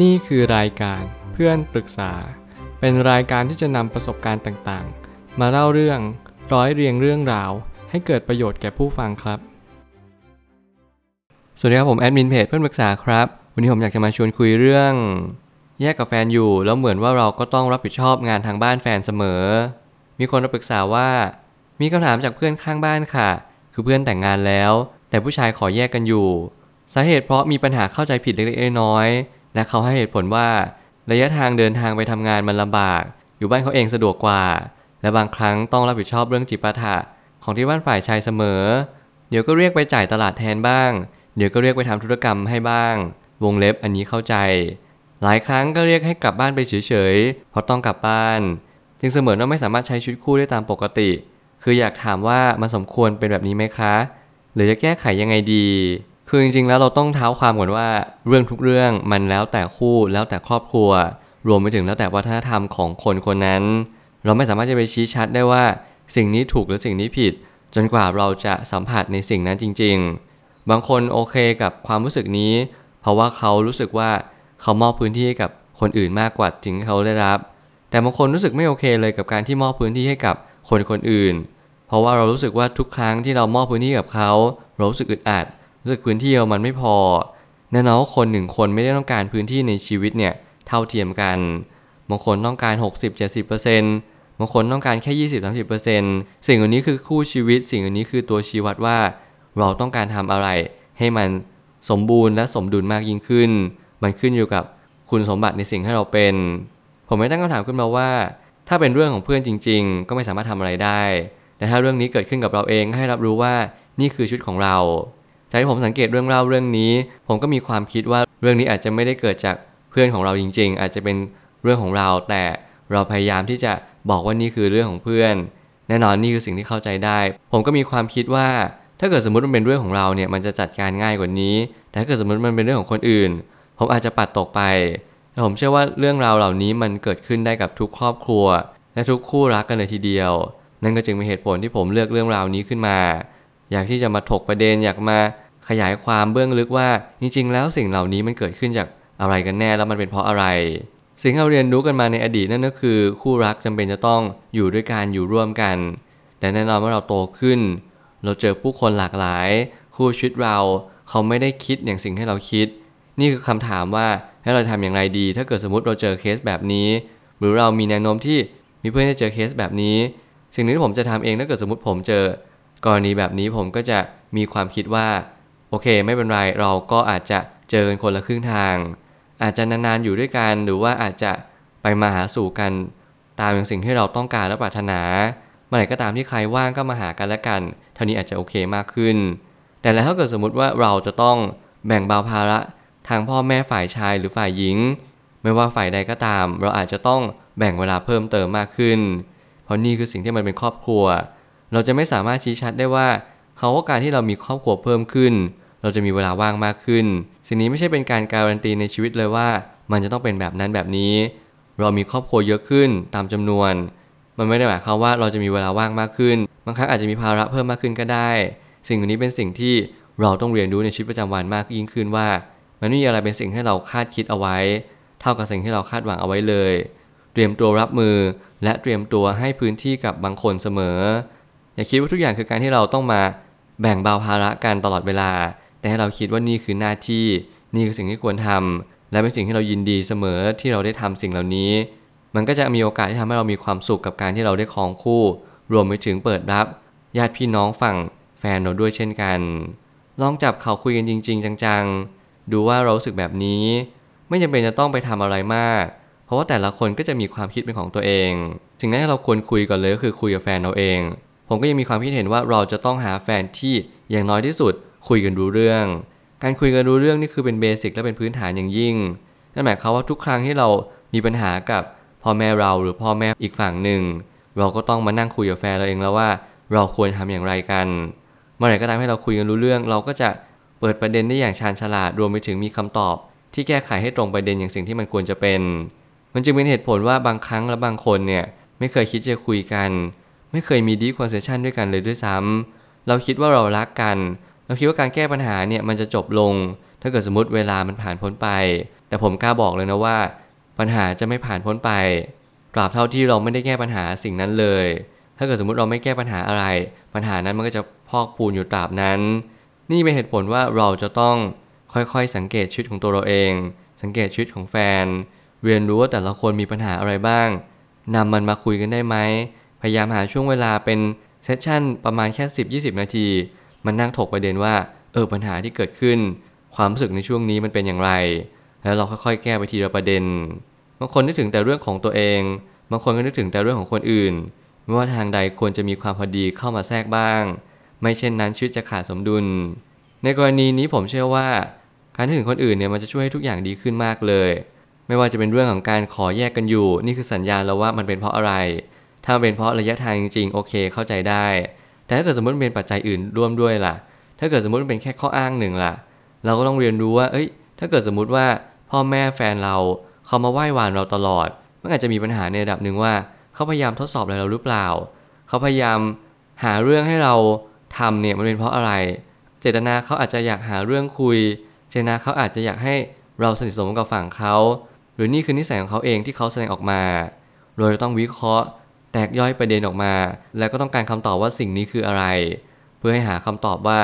นี่คือรายการเพื่อนปรึกษา เป็นรายการที่จะนำประสบการณ์ต่างๆ มาเล่าเรื่องร้อยเรียงเรื่องราว ให้เกิดประโยชน์แก่ผู้ฟังครับ สวัสดีครับผมแอดมินเพจเพื่อนปรึกษาครับ วันนี้ผมอยากจะมาชวนคุยเรื่อง แยกกับแฟนอยู่แล้วเหมือนว่าเราก็ต้องรับผิดชอบงานทางบ้านแฟนเสมอ มีคนมาปรึกษาว่า มีคำถามจากเพื่อนข้างบ้านค่ะ คือเพื่อนแต่งงานแล้ว แต่ผู้ชายขอแยกกันอยู่ สาเหตุเพราะมีปัญหาเข้าใจผิดเล็กๆน้อยๆ และเขาให้เหตุผลว่าระยะทางเดินทางไปทำงานมันลำบาก อยู่บ้านเขาเองสะดวกกว่า และบางครั้งต้องรับผิดชอบเรื่องจิปาถะของที่บ้านฝ่ายชายเสมอ เดี๋ยวก็เรียกไปจ่ายตลาดแทนบ้าง เดี๋ยวก็เรียกไปทำธุรกรรมให้บ้าง วงเล็บอันนี้เข้าใจ หลายครั้งก็เรียกให้กลับบ้านไปเฉยๆ เพราะต้องกลับบ้าน จึงเสมือนว่าไม่สามารถใช้ชีวิตคู่ได้ตามปกติ คืออยากถามว่ามันสมควรเป็นแบบนี้ไหมคะ หรือจะแก้ไขยังไงดี คือจริงๆแล้วเราต้องเท้าความก่อนว่าเรื่องทุกเรื่องมันแล้วแต่คู่แล้วแต่ครอบครัว รวมไปถึงแล้วแต่วัฒนธรรมของคนคนนั้น เราไม่สามารถจะไปชี้ชัดได้ว่าสิ่งนี้ถูกหรือสิ่งนี้ผิด จนกว่าเราจะสัมผัสในสิ่งนั้นจริง ๆ บางคนโอเคกับความรู้สึกนี้ เพราะว่าเขารู้สึกว่าเขามอบพื้นที่ให้กับคนอื่นมากกว่าจริงที่เขาได้รับ แต่บางคนรู้สึกไม่โอเคเลยกับการที่มอบพื้นที่ให้กับคนคนอื่น เพราะว่าเรารู้สึกว่าทุกครั้งที่เรามอบพื้นที่กับเขาเรารู้สึกอึดอัด รู้สึกพื้นที่เรามันไม่พอแน่นอนว่าคนหนึ่งคนไม่ได้ต้องการพื้นที่ในชีวิตเนี่ยเท่าเทียมกันบางคนต้องการ 60-70%บางคนต้องการแค่ 20-30%สิ่งอันนี้คือคู่ชีวิต สิ่งอันนี้คือตัวชี้วัดว่า เราต้องการทำอะไร ให้มันสมบูรณ์และสมดุลมากยิ่งขึ้น มันขึ้นอยู่กับคุณสมบัติในสิ่งที่เราเป็น ผมไม่ตั้งคำถามขึ้นมาว่า ถ้าเป็นเรื่องของเพื่อนจริง ๆ ก็ไม่สามารถทำอะไรได้ แต่ถ้าเรื่องนี้เกิดขึ้นกับเราเองให้รับรู้ว่านี่คือชุดของเรา จากที่ผมสังเกตเรื่องเล่าเรื่องนี้ ผมก็มีความคิดว่าเรื่องนี้อาจจะไม่ได้เกิดจากเพื่อนของเราจริง ๆ อาจจะเป็นเรื่องของเรา แต่เราพยายามที่จะบอกว่านี่คือเรื่องของเพื่อน แน่นอนนี่คือสิ่งที่เข้าใจได้ ผมก็มีความคิดว่า ถ้าเกิดสมมติมันเป็นเรื่องของเราเนี่ยมันจะจัดการง่ายกว่านี้ แต่ถ้าเกิดสมมติมันเป็นเรื่องของคนอื่น ผมอาจจะปัดตกไปแต่ผมเชื่อว่าเรื่องราวเหล่านี้มันเกิดขึ้นได้กับทุกครอบครัว และทุกคู่รักกันเลยทีเดียว นั่นก็จึงเป็นเหตุผลที่ผมเลือกเรื่องราวนี้ขึ้นมา อยากที่จะมาถกประเด็นอยากมา ขยายความเบื้องลึกว่าจริงๆ แล้วสิ่งเหล่านี้มันเกิดขึ้นจากอะไรกันแน่แล้วมันเป็นเพราะอะไร สิ่งที่เราเรียนรู้กันมาในอดีตนั่นก็คือ คู่รักจำเป็นจะต้องอยู่ด้วยกันอยู่ร่วมกัน แต่แน่นอนเมื่อเราโตขึ้น เราเจอผู้คนหลากหลาย คู่ชีวิตเราเขาไม่ได้คิดอย่างสิ่งที่เราคิด นี่คือคำถามว่าให้เราทำอย่างไรดี ถ้าเกิดสมมติเราเจอเคสแบบนี้ หรือเรามีแนวโน้มที่มีเพื่อนที่เจอเคสแบบนี้ สิ่งนี้ที่ผมจะทำเองถ้าเกิดสมมติผมเจอกรณีแบบนี้ผมก็จะมีความคิดว่า โอเค ไม่เป็นไรเราก็อาจจะเจอกันคนละครึ่งทาง อาจจะนานๆอยู่ด้วยกันหรือว่าอาจจะไปมาหาสู่กันตามอย่างสิ่งที่เราต้องการและปรารถนาเมื่อไหร่ก็ตามที่ใครว่างก็มาหากันและกัน เท่านี้อาจจะโอเคมากขึ้น แต่แล้วถ้าเกิดสมมติว่าเราจะต้องแบ่งเบาภาระทางพ่อแม่ฝ่ายชายหรือฝ่ายหญิง ไม่ว่าฝ่ายใดก็ตาม เราอาจจะต้องแบ่งเวลาเพิ่มเติมมากขึ้น เพราะนี่คือสิ่งที่มันเป็นครอบครัว เราจะไม่สามารถชี้ชัดได้ว่า เขาว่าการที่เรามีครอบครัวเพิ่มขึ้น เราจะมีเวลาว่างมากขึ้น สิ่งนี้ไม่ใช่เป็นการการันตีในชีวิตเลยว่า มันจะต้องเป็นแบบนั้นแบบนี้ เรามีครอบครัวเยอะขึ้นตามจำนวน มันไม่ได้หมายความว่าเราจะมีเวลาว่างมากขึ้น บางครั้งอาจจะมีภาระเพิ่มมากขึ้นก็ได้ สิ่งนี้เป็นสิ่งที่เราต้องเรียนรู้ในชีวิตประจำวันมากยิ่งขึ้นว่า มันไม่มีอะไรเป็นสิ่งที่เราคาดคิดเอาไว้ เท่ากับสิ่งที่เราคาดหวังเอาไว้เลย เตรียมตัวรับมือและเตรียมตัวให้พื้นที่กับบางคนเสมอ อย่าคิดว่าทุกอย่างคือการที่เราต้องมาแบ่งเบาภาระกันตลอดเวลา แต่ให้เราคิดว่านี่คือหน้าที่ นี่คือสิ่งที่ควรทำและเป็นสิ่งที่เรายินดีเสมอที่เราได้ทำสิ่งเหล่านี้ มันก็จะมีโอกาสที่ทำให้เรามีความสุขกับการที่เราได้ครองคู่ รวมไปถึงเปิดรับ ญาติพี่น้องฝั่งแฟนเราด้วยเช่นกัน ลองจับเขาคุยกันจริง ๆ จังๆ ดูว่าเรารู้สึกแบบนี้ ไม่จำเป็นจะต้องไปทำอะไรมาก เพราะว่าแต่ละคนก็จะมีความคิดเป็นของตัวเองสิ่งนั้นที่เราควรคุยก่อนเลยก็คือคุยกับแฟนเราเอง ผมก็ยังมีความคิดเห็นว่าเราจะต้องหาแฟนที่อย่างน้อยที่สุด คุยกันรู้เรื่อง การคุยกันรู้เรื่องนี่คือเป็นเบสิกและเป็นพื้นฐานอย่างยิ่ง นั่นหมายความว่าทุกครั้งที่เรามีปัญหากับพ่อแม่เราหรือพ่อแม่อีกฝั่งหนึ่ง เราก็ต้องมานั่งคุยกับแฟนเราเองแล้วว่าเราควรทำอย่างไรกัน เมื่อไหร่ก็ตามให้เราคุยกันรู้เรื่อง เราก็จะเปิดประเด็นได้อย่างชาญฉลาดรวมไปถึงมีคำตอบ ที่แก้ไขให้ตรงประเด็นอย่างสิ่งที่มันควรจะเป็น มันจึงเป็นเหตุผลว่าบางครั้งและบางคนเนี่ยไม่เคยคิดจะคุยกัน ไม่เคยมีดีคอนเซชันด้วยกันเลยด้วยซ้ำเราคิดว่าเรารักกัน เราคิดว่าการแก้ปัญหาเนี่ยมันจะจบลง ถ้าเกิดสมมติเวลามันผ่านพ้นไป แต่ผมกล้าบอกเลยนะว่า ปัญหาจะไม่ผ่านพ้นไปตราบเท่าที่เราไม่ได้แก้ปัญหาสิ่งนั้นเลย ถ้าเกิดสมมติเราไม่แก้ปัญหาอะไร ปัญหานั้นมันก็จะพอกพูนอยู่ตราบนั้น นี่เป็นเหตุผลว่าเราจะต้องค่อยๆ สังเกตชีวิตของตัวเราเอง สังเกตชีวิตของแฟน เรียนรู้ว่าแต่ละคนมีปัญหาอะไรบ้างนำมันมาคุยกันได้ไหม พยายามหาช่วงเวลาเป็นเซสชั่นประมาณแค่ 10-20 นาที มันนั่งถกประเด็นว่า เออปัญหาที่เกิดขึ้น ความรู้สึกในช่วงนี้มันเป็นอย่างไร แล้วเราค่อยๆ แก้ไปทีละประเด็น บางคนนึกถึงแต่เรื่องของตัวเอง บางคนก็นึกถึงแต่เรื่องของคนอื่น ไม่ว่าทางใดควรจะมีความพอดีเข้ามาแทรกบ้าง ไม่เช่นนั้นชีวิตจะขาดสมดุล ในกรณีนี้ผมเชื่อว่า การที่ถึงคนอื่นเนี่ยมันจะช่วยให้ทุกอย่างดีขึ้นมากเลย ไม่ว่าจะเป็นเรื่องของการขอแยกกันอยู่ นี่คือสัญญาณแล้วว่ามันเป็นเพราะอะไร ถ้าเป็นเพราะระยะทางจริงๆ โอเคเข้าใจได้ แต่ถ้าเกิดสมมติเป็นปัจจัยอื่นร่วมด้วยล่ะ ถ้าเกิดสมมติเป็นแค่ข้ออ้างหนึ่งล่ะ เราก็ต้องเรียนรู้ว่า เอ้ย ถ้าเกิดสมมติว่าพ่อแม่แฟนเราเขามาไหว้วานเราตลอด มันอาจจะมีปัญหาในระดับหนึ่งว่าเขาพยายามทดสอบอะไรเราหรือเปล่า เขาพยายามหาเรื่องให้เราทำเนี่ยมันเป็นเพราะอะไร เจตนาเขาอาจจะอยากหาเรื่องคุย เจตนาเขาอาจจะอยากให้เราสนิทสนมกับฝั่งเขา หรือนี่คือนิสัยของเขาเองที่เขาแสดงออกมาเราจะต้องวิเคราะห์ แตกย่อยประเด็นออกมา แล้วก็ต้องการคำตอบว่าสิ่งนี้คืออะไร เพื่อให้หาคำตอบว่า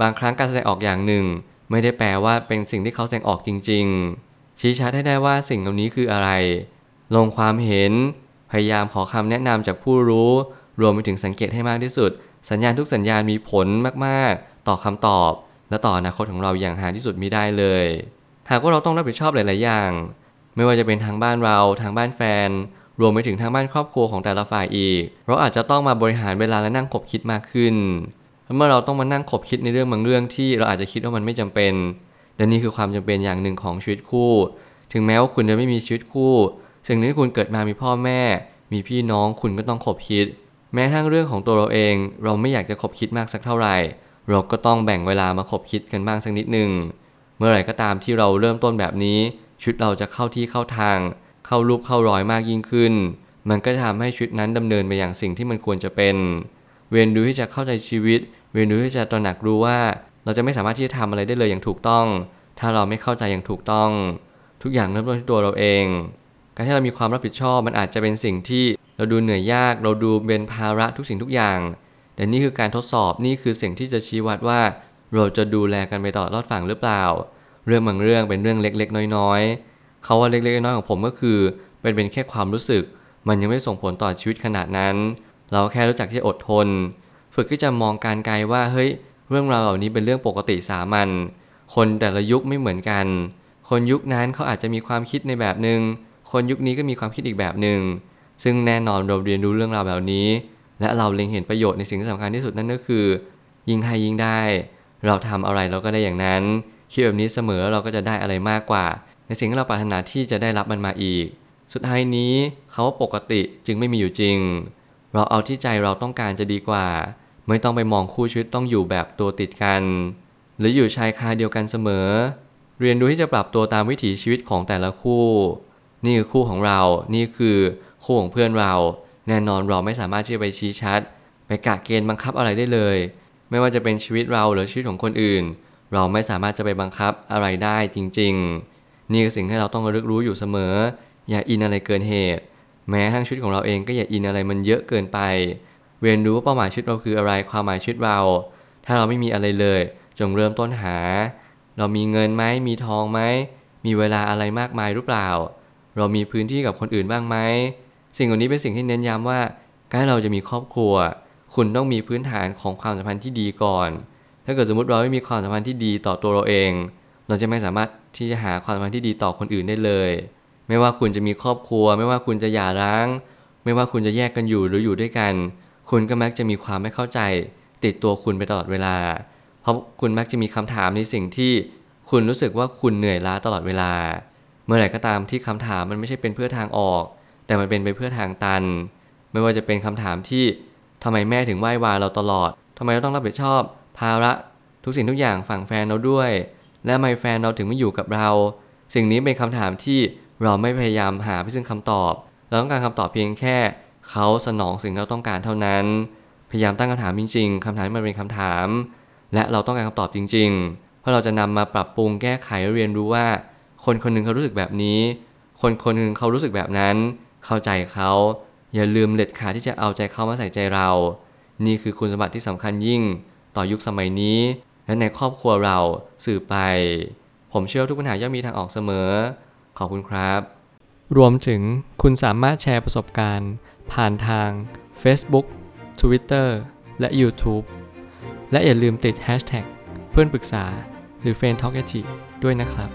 บางครั้งการแสดงออกอย่างหนึ่ง ไม่ได้แปลว่าเป็นสิ่งที่เขาแสดงออกจริง ๆ ชี้ชัดให้ได้ว่าสิ่งเหล่านี้คืออะไร ลงความเห็น พยายามขอคำแนะนำจากผู้รู้ รวมไปถึงสังเกตให้มากที่สุด สัญญาณทุกสัญญาณมีผลมากๆ ต่อคำตอบ และต่ออนาคตของเราอย่างหาที่สุดมิได้เลย หากว่าเราต้องรับผิดชอบหลาย ๆ อย่าง ไม่ว่าจะเป็นทางบ้านเราทางบ้านแฟน รวมไปถึงทางบ้านครอบครัวของแต่ละฝ่ายอีก เราอาจจะต้องมาบริหารเวลาและนั่งขบคิดมากขึ้น เมื่อเราต้องมานั่งขบคิดในเรื่องบางเรื่องที่เราอาจจะคิดว่ามันไม่จำเป็นแต่นี่คือความจำเป็นอย่างหนึ่งของชีวิตคู่ ถึงแม้ว่าคุณจะไม่มีชีวิตคู่ สิ่งที่คุณเกิดมามีพ่อแม่ มีพี่น้องคุณก็ต้องขบคิด แม้ทั้งเรื่องของตัวเราเอง เราไม่อยากจะขบคิดมากสักเท่าไหร่ เราก็ต้องแบ่งเวลามาขบคิดกันบ้างสักนิดหนึ่ง เมื่อไหร่ก็ตามที่เราเริ่มต้นแบบนี้ชุดเราจะเข้าที่เข้าทาง เข้ารูปเข้ารอยมากยิ่งขึ้น มันก็จะทำให้ชุดนั้นดำเนินไปอย่างสิ่งที่มันควรจะเป็นเวียนดูที่จะเข้าใจชีวิตเวียนดูที่จะตระหนักรู้ว่า เราจะไม่สามารถที่จะทำอะไรได้เลยอย่างถูกต้อง ถ้าเราไม่เข้าใจอย่างถูกต้อง ทุกอย่างเริ่มต้นที่ตัวเราเอง การที่เรามีความรับผิดชอบมันอาจจะเป็นสิ่งที่เราดูเหนื่อยยาก เราดูเป็นภาระทุกสิ่งทุกอย่าง แต่นี่คือการทดสอบนี่คือสิ่งที่จะชี้วัดว่า เราจะดูแลกันไปต่อรอดฝั่งหรือเปล่า เรื่องบางเรื่องเป็นเรื่องเล็กๆ น้อยๆ เขาว่าเล็กๆน้อยๆของผมก็คือเป็นเป็นแค่ความรู้สึก มันยังไม่ส่งผลต่อชีวิตขนาดนั้น เราแค่รู้จักที่อดทน ฝึกที่จะมองการไกลว่าเฮ้ยเรื่องราวเหล่านี้เป็นเรื่องปกติสามัญคนแต่ละยุคไม่เหมือนกัน คนยุคนั้นเขาอาจจะมีความคิดในแบบหนึง่งคนยุคนี้ก็มีความคิดอีกแบบหนึง่งซึ่งแน่นอนเราเรียนรู้เรื่องราวแบบนี้ และเราเล็งเห็นประโยชน์ในสิ่งที่สำคัญที่สุดนั่นก็คือ ยิ่งให้ยิ่งได้ เราทำอะไรเราก็ได้อย่างนั้นคิดแบบนี้เสมอเราก็จะได้อะไรมากกว่า ในสิ่งที่เราปรารถนาที่จะได้รับมันมาอีก สุดท้ายนี้เขาว่าปกติจึงไม่มีอยู่จริง เราเอาที่ใจเราต้องการจะดีกว่า ไม่ต้องไปมองคู่ชีวิตต้องอยู่แบบตัวติดกัน หรืออยู่ชายคาเดียวกันเสมอ เรียนรู้ที่จะปรับตัวตามวิถีชีวิตของแต่ละคู่ นี่คือคู่ของเรา นี่คือคู่ของเพื่อนเรา แน่นอนเราไม่สามารถที่จะไปชี้ชัด ไปกะเกณฑ์บังคับอะไรได้เลย ไม่ว่าจะเป็นชีวิตเราหรือชีวิตของคนอื่น เราไม่สามารถจะไปบังคับอะไรได้จริง ๆ นี่คือสิ่งที่เราต้องระลึกรู้อยู่เสมอ อย่าอินอะไรเกินเหตุ แม้ทั้งชีวิตของเราเองก็อย่าอินอะไรมันเยอะเกินไป เรียนรู้ว่าเป้าหมายชีวิตเราคืออะไรความหมายชีวิตเรา ถ้าเราไม่มีอะไรเลย จงเริ่มต้นหา เรามีเงินไหมมีทองไหมมีเวลาอะไรมากมายหรือเปล่า เรามีพื้นที่กับคนอื่นบ้างไหมสิ่งเหล่านี้เป็นสิ่งที่เน้นย้ำว่าการที่เราจะมีครอบครัว คุณต้องมีพื้นฐานของความสัมพันธ์ที่ดีก่อน ถ้าเกิดสมมติเราไม่มีความสัมพันธ์ที่ดีต่อตัวเราเอง เราจะไม่สามารถ ที่จะหาความสัมพันธ์ที่ดีต่อคนอื่นได้เลย ไม่ว่าคุณจะมีครอบครัว ไม่ว่าคุณจะหย่าร้าง ไม่ว่าคุณจะแยกกันอยู่หรืออยู่ด้วยกัน คุณก็มักจะมีความไม่เข้าใจ ติดตัวคุณไปตลอดเวลา เพราะคุณมักจะมีคำถามในสิ่งที่คุณรู้สึกว่าคุณเหนื่อยล้าตลอดเวลา เมื่อไหร่ก็ตามที่คำถามมันไม่ใช่เป็นเพื่อทางออก แต่มันเป็นไปเพื่อทางตัน ไม่ว่าจะเป็นคำถามที่ทำไมแม่ถึงไหว้วาเราตลอดทำไมเราต้องรับผิดชอบ ภาระทุกสิ่งทุกอย่างฝั่งแฟนเราด้วย และไมแฟนเราถึงไม่อยู่กับเรา สิ่งนี้เป็นคำถามที่เราไม่พยายามหาเพื่อซึ่งคำตอบ เราต้องการคำตอบเพียงแค่เขาสนองสิ่งที่เราต้องการเท่านั้น พยายามตั้งคำถามจริงๆคำถามมันเป็นคำถาม และเราต้องการคำตอบจริง ๆ เพราะเราจะนำมาปรับปรุงแก้ไขเรียนรู้ว่า คนคนหนึ่งเขารู้สึกแบบนี้ คนคนหนึ่งเขารู้สึกแบบนั้น เข้าใจเขาอย่าลืมเด็ดขาดที่จะเอาใจเขามาใส่ใจเรา นี่คือคุณสมบัติที่สำคัญยิ่ง ต่อยุคสมัยนี้ และในครอบครัวเราสื่อไป ผมเชื่อว่าทุกปัญหาย่อมมีทางออกเสมอ ขอบคุณครับ รวมถึงคุณสามารถแชร์ประสบการณ์ ผ่านทาง Facebook Twitter และ YouTube และอย่าลืมติด Hashtag เพื่อนปรึกษาหรือ f r ร e n d Talk ด้วยนะครับ